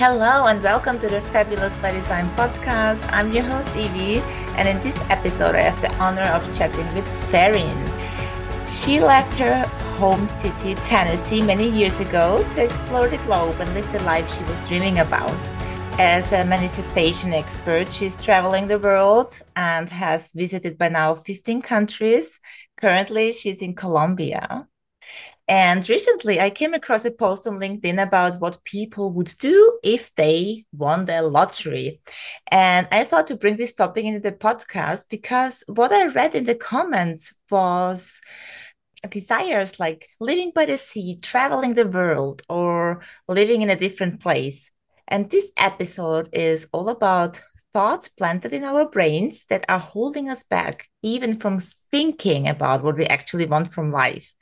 Hello and welcome to the Fabulous by Design podcast. I'm your host Evie, and in this episode, I have the honor of chatting with Ferryn. She left her home city, Tennessee, many years ago to explore the globe and live the life she was dreaming about. As a manifestation expert, she's traveling the world and has visited by now 15 countries. Currently, she's in Colombia. And recently, I came across a post on LinkedIn about what people would do if they won the lottery. And I thought to bring this topic into the podcast because what I read in the comments was desires like living by the sea, traveling the world, or living in a different place. And this episode is all about thoughts planted in our brains that are holding us back, even from thinking about what we actually want from life.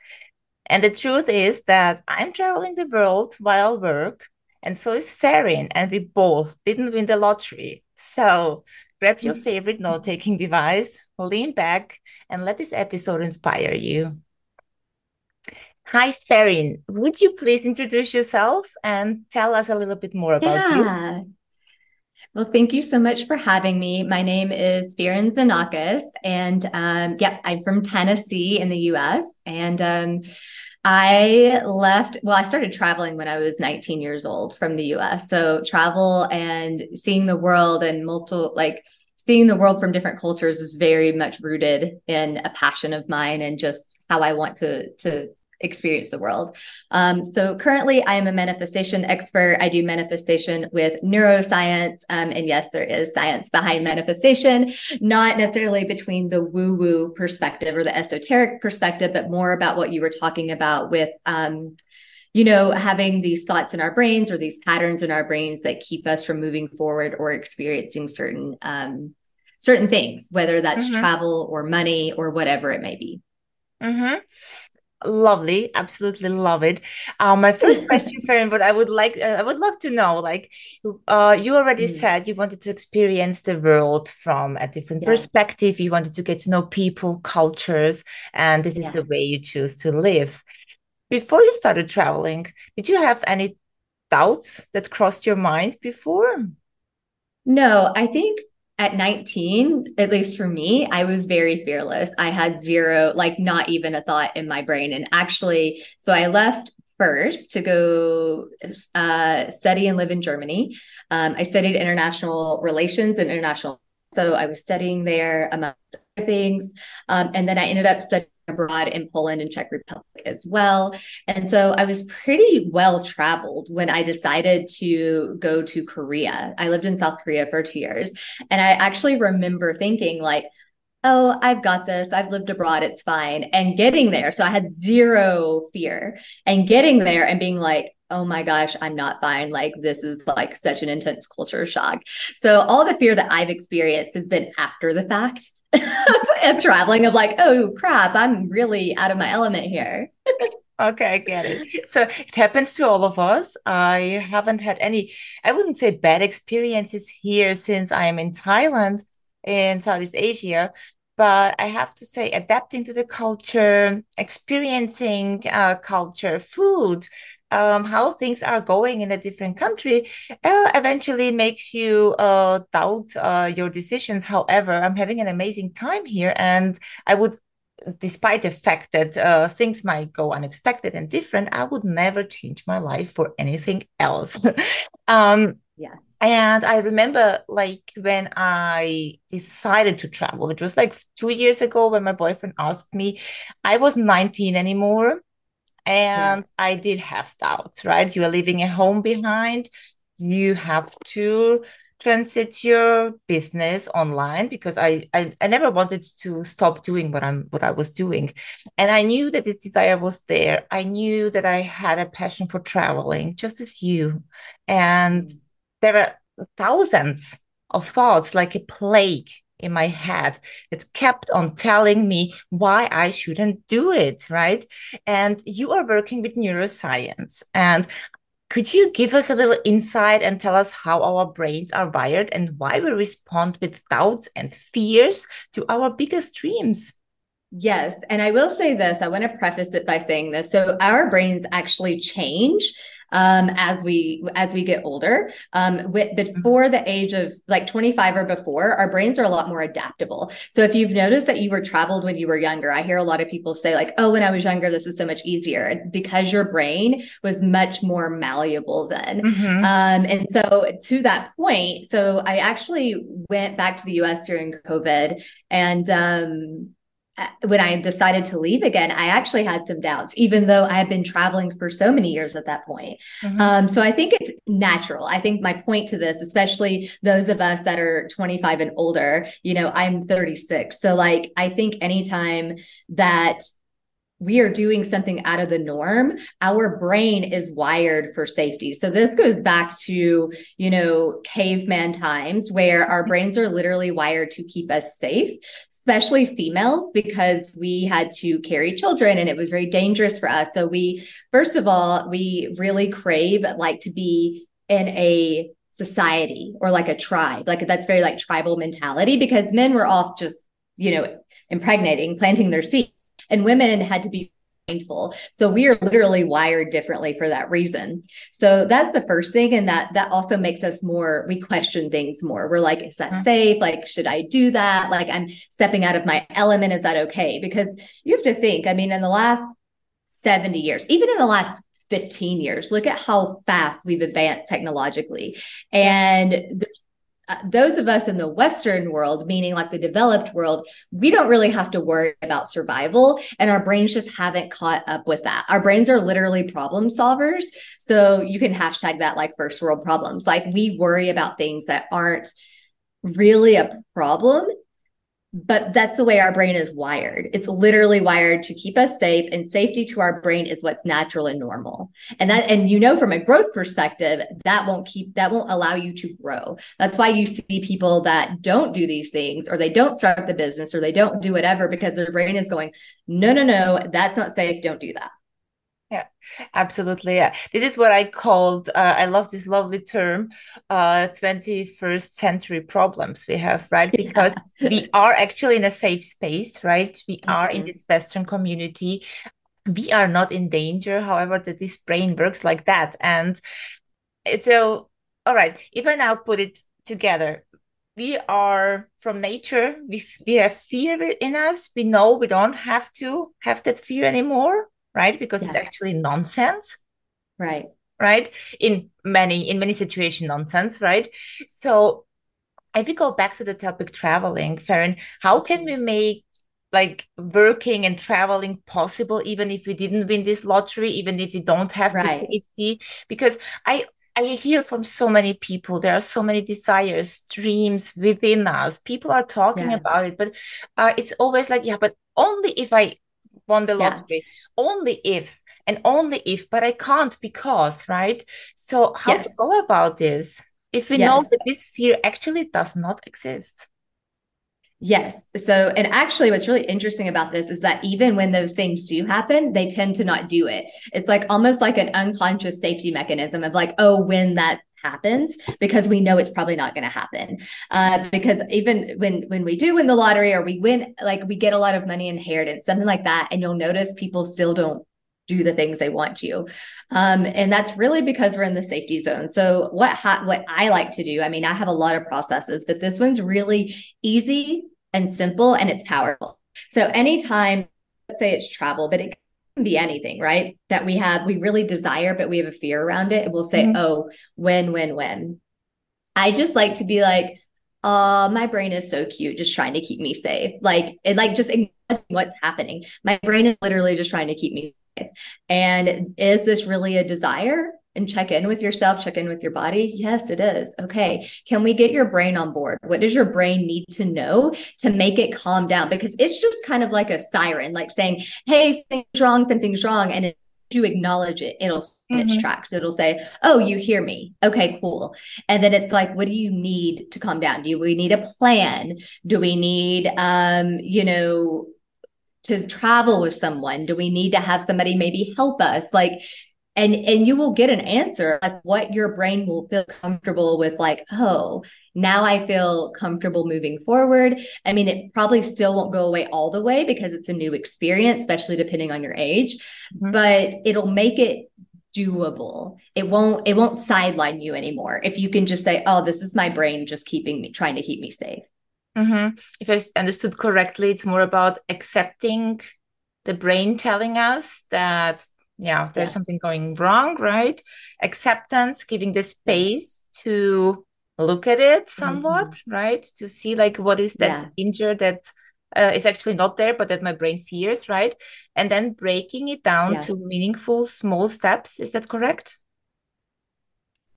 And the truth is that I'm traveling the world while work, and so is Ferryn, and we both didn't win the lottery. So grab your mm-hmm. favorite note taking device, lean back, and let this episode inspire you. Hi, Ferryn. Would you please introduce yourself and tell us a little bit more about yeah. you? Well, thank you so much for having me. My name is Ferryn Xenakis, and um, yeah, I'm from Tennessee in the U.S. And um, I left, well, I started traveling when I was 19 years old from the US. So travel and seeing the world and multiple, like, seeing the world from different cultures is very much rooted in a passion of mine and just how I want to to experience the world. Um, so currently, I am a manifestation expert. I do manifestation with neuroscience. Um, and yes, there is science behind manifestation, not necessarily between the woo woo perspective or the esoteric perspective, but more about what you were talking about with. Um, you know, having these thoughts in our brains or these patterns in our brains that keep us from moving forward or experiencing certain um, certain things, whether that's mm-hmm. travel or money or whatever it may be. Mm-hmm lovely absolutely love it um my first question Ferryn but i would like uh, i would love to know like uh you already mm. said you wanted to experience the world from a different yeah. perspective you wanted to get to know people cultures and this is yeah. the way you choose to live before you started traveling did you have any doubts that crossed your mind before no i think at 19, at least for me, I was very fearless. I had zero, like not even a thought in my brain. And actually, so I left first to go uh, study and live in Germany. Um, I studied international relations and international. So I was studying there among other things. Um, and then I ended up studying abroad in Poland and Czech Republic as well. And so I was pretty well traveled when I decided to go to Korea. I lived in South Korea for two years. And I actually remember thinking, like, oh, I've got this. I've lived abroad. It's fine. And getting there. So I had zero fear and getting there and being like, oh my gosh, I'm not fine. Like, this is like such an intense culture shock. So, all the fear that I've experienced has been after the fact of traveling of like, oh crap, I'm really out of my element here. okay, I get it. So it happens to all of us. I haven't had any, I wouldn't say bad experiences here since I am in Thailand in Southeast Asia. But I have to say, adapting to the culture, experiencing uh, culture, food, um, how things are going in a different country uh, eventually makes you uh, doubt uh, your decisions. However, I'm having an amazing time here, and I would, despite the fact that uh, things might go unexpected and different, I would never change my life for anything else. um, yeah. And I remember like when I decided to travel, it was like two years ago when my boyfriend asked me, I was 19 anymore and yeah. I did have doubts, right? You are leaving a home behind. You have to transit your business online because I, I I never wanted to stop doing what I'm what I was doing. And I knew that this desire was there. I knew that I had a passion for traveling, just as you. And mm. there are thousands of thoughts like a plague in my head that kept on telling me why I shouldn't do it, right? And you are working with neuroscience. And could you give us a little insight and tell us how our brains are wired and why we respond with doubts and fears to our biggest dreams? Yes. And I will say this I want to preface it by saying this. So, our brains actually change um, as we as we get older. Um, with, before the age of like 25 or before, our brains are a lot more adaptable. So if you've noticed that you were traveled when you were younger, I hear a lot of people say like, "Oh, when I was younger, this is so much easier," because your brain was much more malleable then. Mm-hmm. Um, and so to that point, so I actually went back to the U.S. during COVID, and um, when I decided to leave again, I actually had some doubts, even though I had been traveling for so many years at that point. Mm-hmm. Um, so I think it's natural. I think my point to this, especially those of us that are 25 and older, you know, I'm 36. So, like, I think anytime that we are doing something out of the norm. Our brain is wired for safety. So this goes back to you know caveman times where our brains are literally wired to keep us safe especially females because we had to carry children and it was very dangerous for us. So we first of all we really crave like to be in a society or like a tribe like that's very like tribal mentality because men were off just you know impregnating planting their seed and women had to be mindful. So we are literally wired differently for that reason. So that's the first thing. And that that also makes us more we question things more. We're like is that mm-hmm. safe? Like should i do that? Like i'm stepping out of my element. Is that okay? Because you have to think i mean in the last 70 years even in the last 15 years look at how fast we've advanced technologically. And there's uh, those of us in the Western world, meaning like the developed world, we don't really have to worry about survival. And our brains just haven't caught up with that. Our brains are literally problem solvers. So you can hashtag that like first world problems. Like we worry about things that aren't really a problem but that's the way our brain is wired. It's literally wired to keep us safe, and safety to our brain is what's natural and normal. And that, and you know, from a growth perspective, that won't keep, that won't allow you to grow. That's why you see people that don't do these things, or they don't start the business, or they don't do whatever because their brain is going, no, no, no, that's not safe. Don't do that. Yeah, absolutely. Yeah. This is what I called, uh, I love this lovely term, uh, 21st century problems we have, right? Because yeah. we are actually in a safe space, right? We mm-hmm. are in this Western community. We are not in danger, however, that this brain works like that. And so, all right, if I now put it together, we are from nature, we, we have fear in us. We know we don't have to have that fear anymore right? Because yeah. it's actually nonsense. Right. Right. In many, in many situations, nonsense, right? So if we go back to the topic traveling, Ferryn, how can we make like working and traveling possible even if we didn't win this lottery, even if we don't have right. the safety? Because I I hear from so many people. There are so many desires, dreams within us. People are talking yeah. about it, but uh, it's always like, yeah, but only if I won the lottery yeah. only if and only if but i can't because right so how yes. to go about this if we yes. know that this fear actually does not exist Yes. So, and actually, what's really interesting about this is that even when those things do happen, they tend to not do it. It's like almost like an unconscious safety mechanism of like, oh, when that happens because we know it's probably not going to happen. Uh, because even when when we do win the lottery or we win like we get a lot of money inheritance something like that and you'll notice people still don't do the things they want to. Um, and that's really because we're in the safety zone. So what ha- what i like to do i mean i have a lot of processes but this one's really easy and simple and it's powerful. So anytime let's say it's travel but it be anything, right? That we have, we really desire, but we have a fear around it. And we'll say, mm-hmm. oh, when, when, when. I just like to be like, oh, my brain is so cute, just trying to keep me safe. Like, it like just what's happening. My brain is literally just trying to keep me safe. And is this really a desire? And check in with yourself, check in with your body? Yes, it is. Okay. Can we get your brain on board? What does your brain need to know to make it calm down? Because it's just kind of like a siren, like saying, hey, something's wrong, something's wrong. And if you acknowledge it, it'll mm-hmm. its tracks. It'll say, "Oh, you hear me. Okay, cool." And then it's like, "What do you need to calm down? Do we need a plan? Do we need, um, you know, to travel with someone? Do we need to have somebody maybe help us? Like, and and you will get an answer like what your brain will feel comfortable with like oh now i feel comfortable moving forward i mean it probably still won't go away all the way because it's a new experience especially depending on your age mm-hmm. but it'll make it doable. It won't it won't sideline you anymore if you can just say, "Oh, this is my brain just keeping me trying to keep me safe." Mm-hmm. If I understood correctly, it's more about accepting the brain telling us that yeah, there's yeah. something going wrong, right? Acceptance, giving the space to look at it somewhat, mm-hmm. right? To see like what is that yeah. danger that uh, is actually not there, but that my brain fears, right? And then breaking it down yeah. to meaningful small steps. Is that correct?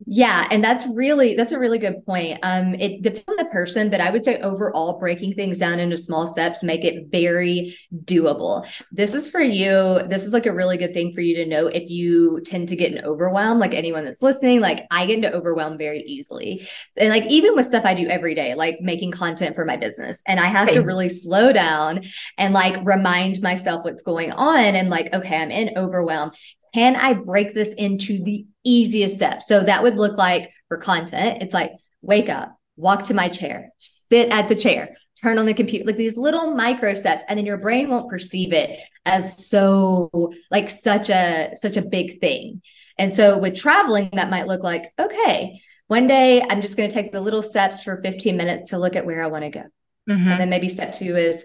Yeah, and that's really that's a really good point. Um, it depends on the person, but I would say overall, breaking things down into small steps make it very doable. This is for you. This is like a really good thing for you to know if you tend to get an overwhelm. Like anyone that's listening, like I get into overwhelm very easily, and like even with stuff I do every day, like making content for my business, and I have to really slow down and like remind myself what's going on, and like okay, I'm in overwhelm can I break this into the easiest steps? So that would look like for content, it's like wake up, walk to my chair, sit at the chair, turn on the computer, like these little micro steps. And then your brain won't perceive it as so like such a such a big thing. And so with traveling, that might look like, okay, one day I'm just going to take the little steps for 15 minutes to look at where I want to go. Mm-hmm. And then maybe step two is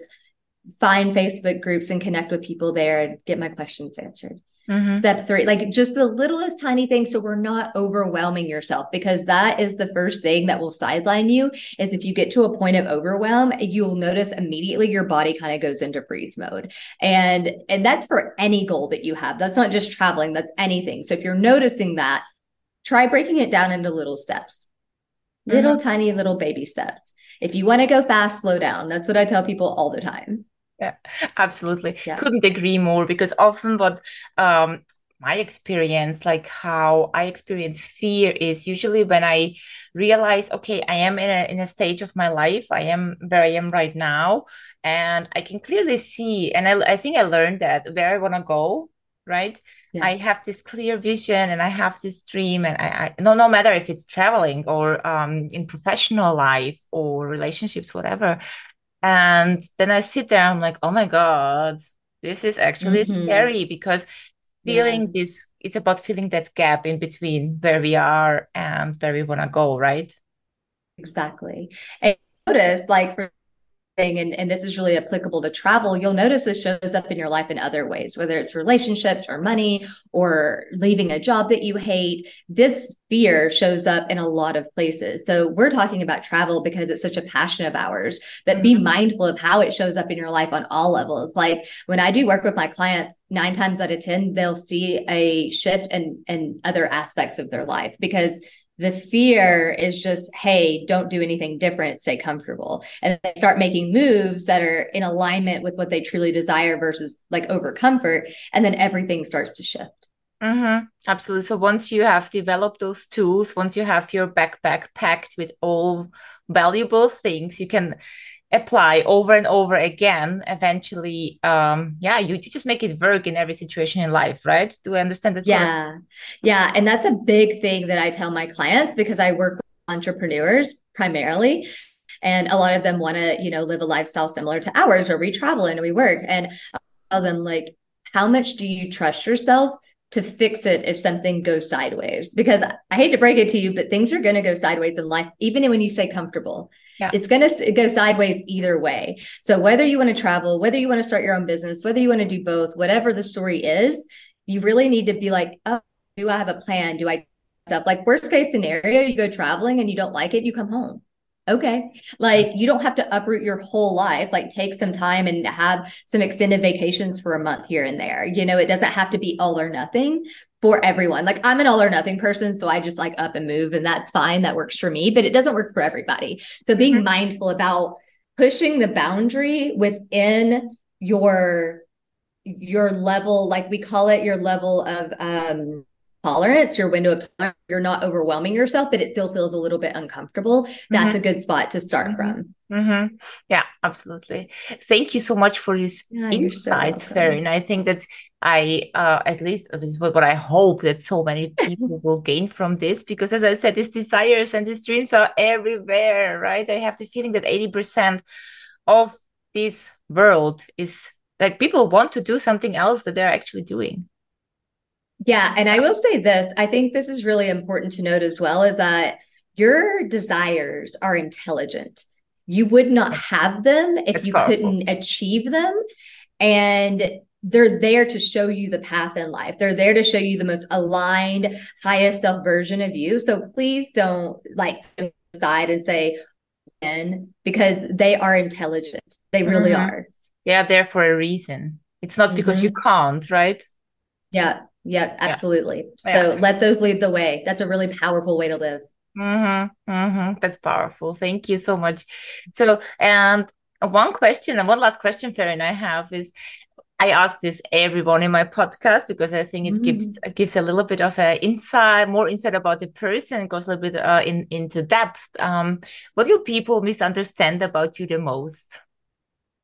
find Facebook groups and connect with people there and get my questions answered. Mm-hmm. Step three, like just the littlest tiny thing. So we're not overwhelming yourself because that is the first thing that will sideline you. Is if you get to a point of overwhelm, you'll notice immediately your body kind of goes into freeze mode. And and that's for any goal that you have. That's not just traveling, that's anything. So if you're noticing that, try breaking it down into little steps. Mm-hmm. Little tiny little baby steps. If you want to go fast, slow down. That's what I tell people all the time yeah absolutely yeah. couldn't agree more because often what um my experience like how i experience fear is usually when i realize okay i am in a in a stage of my life i am where i am right now and i can clearly see and i, I think i learned that where i want to go right yeah. i have this clear vision and i have this dream and I, I no no matter if it's traveling or um in professional life or relationships whatever and then I sit there, I'm like, oh my God, this is actually mm-hmm. scary because feeling yeah. this, it's about filling that gap in between where we are and where we want to go, right? Exactly. And notice, like, for and, and this is really applicable to travel, you'll notice this shows up in your life in other ways, whether it's relationships or money or leaving a job that you hate. This fear shows up in a lot of places. So we're talking about travel because it's such a passion of ours, but be mm-hmm. mindful of how it shows up in your life on all levels. Like when I do work with my clients, nine times out of 10, they'll see a shift in, in other aspects of their life because the fear is just, hey, don't do anything different, stay comfortable. And they start making moves that are in alignment with what they truly desire versus like over comfort. And then everything starts to shift. Mm-hmm. Absolutely. So once you have developed those tools, once you have your backpack packed with all valuable things, you can apply over and over again eventually um yeah you, you just make it work in every situation in life right? Do i understand that yeah. Yeah and that's a big thing that i tell my clients because i work with entrepreneurs primarily and a lot of them want to you know live a lifestyle similar to ours where we travel and we work and i tell them like how much do you trust yourself to fix it if something goes sideways because i hate to break it to you but things are going to go sideways in life even when you stay comfortable. Yeah. it's going to go sideways either way. So whether you want to travel whether you want to start your own business whether you want to do both whatever the story is you really need to be like oh do i have a plan? Do i stuff? Like worst case scenario you go traveling and you don't like it you come home okay. Like you don't have to uproot your whole life. Like take some time and have some extended vacations for a month here and there. You know it doesn't have to be all or nothing for everyone. Like i'm an all or nothing person so i just like up and move and that's fine. That works for me but it doesn't work for everybody. So being mm-hmm. mindful about pushing the boundary within your your level like we call it your level of um tolerance, your window of you're not overwhelming yourself, but it still feels a little bit uncomfortable. That's mm-hmm. a good spot to start mm-hmm. from. Mm-hmm. Yeah, absolutely. Thank you so much for these yeah, insights, so Ferryn. I think that I, uh, at least this is what I hope that so many people will gain from this, because as I said, these desires and these dreams are everywhere, right? I have the feeling that 80% of this world is like people want to do something else that they're actually doing. Yeah. And I will say this I think this is really important to note as well is that your desires are intelligent. You would not have them if you powerful. couldn't achieve them. And they're there to show you the path in life. They're there to show you the most aligned, highest self version of you. So please don't like decide and say, in because they are intelligent. They really mm-hmm. are. They are there for a reason. It's not because mm-hmm. you can't, right? Yeah. Yeah, absolutely. Yeah. So yeah. let those lead the way. That's a really powerful way to live. Mm-hmm, mm-hmm. That's powerful. Thank you so much. So, and one question and one last question, Ferryn, I have is I ask this everyone in my podcast because I think it mm. gives gives a little bit of a insight, more insight about the person, goes a little bit uh, in into depth. Um, what do people misunderstand about you the most?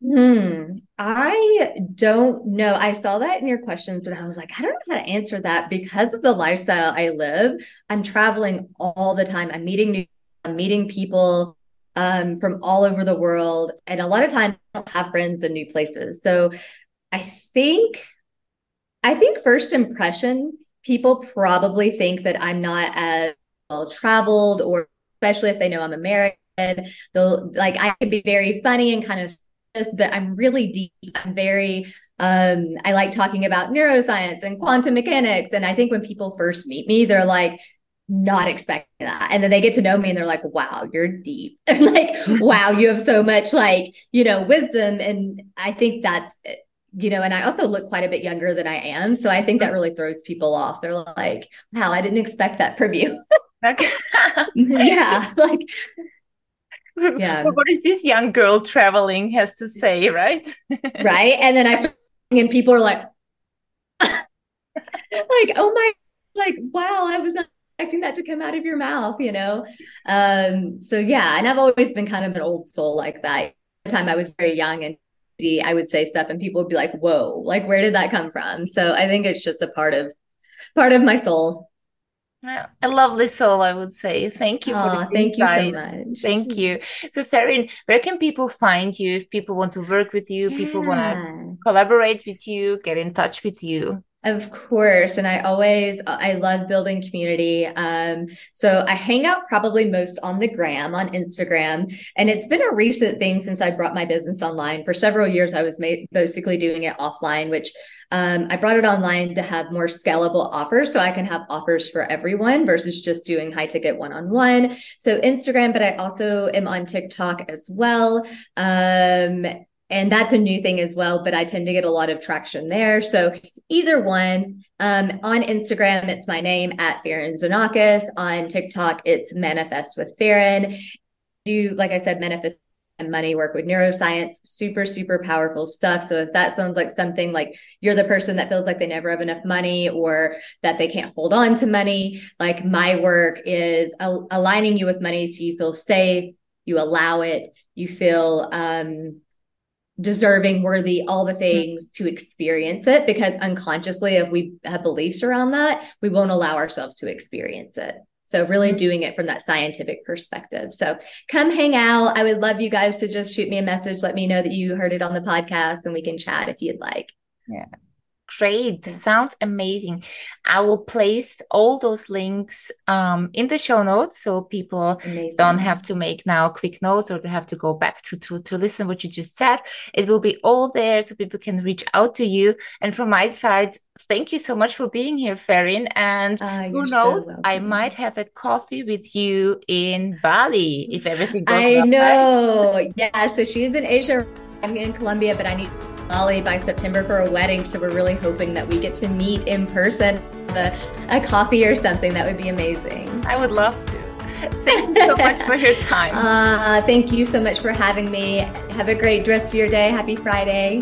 Hmm. I don't know. I saw that in your questions and I was like, I don't know how to answer that because of the lifestyle I live. I'm traveling all the time. I'm meeting new, I'm meeting people um, from all over the world. And a lot of times I don't have friends in new places. So I think, I think first impression, people probably think that I'm not as well traveled or especially if they know I'm American. They'll like I can be very funny and kind of but I'm really deep. I'm very um I like talking about neuroscience and quantum mechanics. And I think when people first meet me, they're like not expecting that. And then they get to know me and they're like, wow, you're deep. and like, wow, you have so much like, you know, wisdom. And I think that's you know, and I also look quite a bit younger than I am. So I think that really throws people off. They're like, wow, I didn't expect that from you. yeah. Like yeah. what is this young girl traveling has to say, right? right. And then I start and people are like, like, oh my, like, wow, I was not expecting that to come out of your mouth, you know? Um, so yeah, and I've always been kind of an old soul like that. The time I was very young and I would say stuff and people would be like, whoa, like where did that come from? So I think it's just a part of part of my soul a lovely soul, I would say. Thank you for oh, Thank insight. you so much. Thank you. So, Ferryn, where can people find you if people want to work with you, yeah. people want to collaborate with you, get in touch with you? Of course. And I always, I love building community. Um, so I hang out probably most on the gram, on Instagram. And it's been a recent thing since I brought my business online. For several years, I was ma- basically doing it offline, which um, I brought it online to have more scalable offers so I can have offers for everyone versus just doing high ticket one on one. So Instagram, but I also am on TikTok as well. Um, and that's a new thing as well, but I tend to get a lot of traction there. So either one. Um, on Instagram, it's my name at Ferryn Xenakis. On TikTok, it's Manifest with Ferryn. Do like I said, manifest and money work with neuroscience super super powerful stuff so if that sounds like something like you're the person that feels like they never have enough money or that they can't hold on to money like my work is al- aligning you with money so you feel safe you allow it you feel um deserving worthy all the mm-hmm. things to experience it because unconsciously if we have beliefs around that we won't allow ourselves to experience it so really mm-hmm. doing it from that scientific perspective. So come hang out. I would love you guys to just shoot me a message. Let me know that you heard it on the podcast and we can chat if you'd like. Yeah. Great. Sounds amazing. I will place all those links um, in the show notes so people amazing. don't have to make now quick notes or to have to go back to, to, to listen what you just said. It will be all there so people can reach out to you. And from my side, thank you so much for being here, Ferryn. And uh, who knows, so I might have a coffee with you in Bali if everything goes I know. Right? Yeah. So she's in Asia. I'm in Colombia, but I need Bali by September for a wedding. So we're really hoping that we get to meet in person, a, a coffee or something. That would be amazing. I would love to. Thank you so much for your time. Uh, thank you so much for having me. Have a great rest of your day. Happy Friday.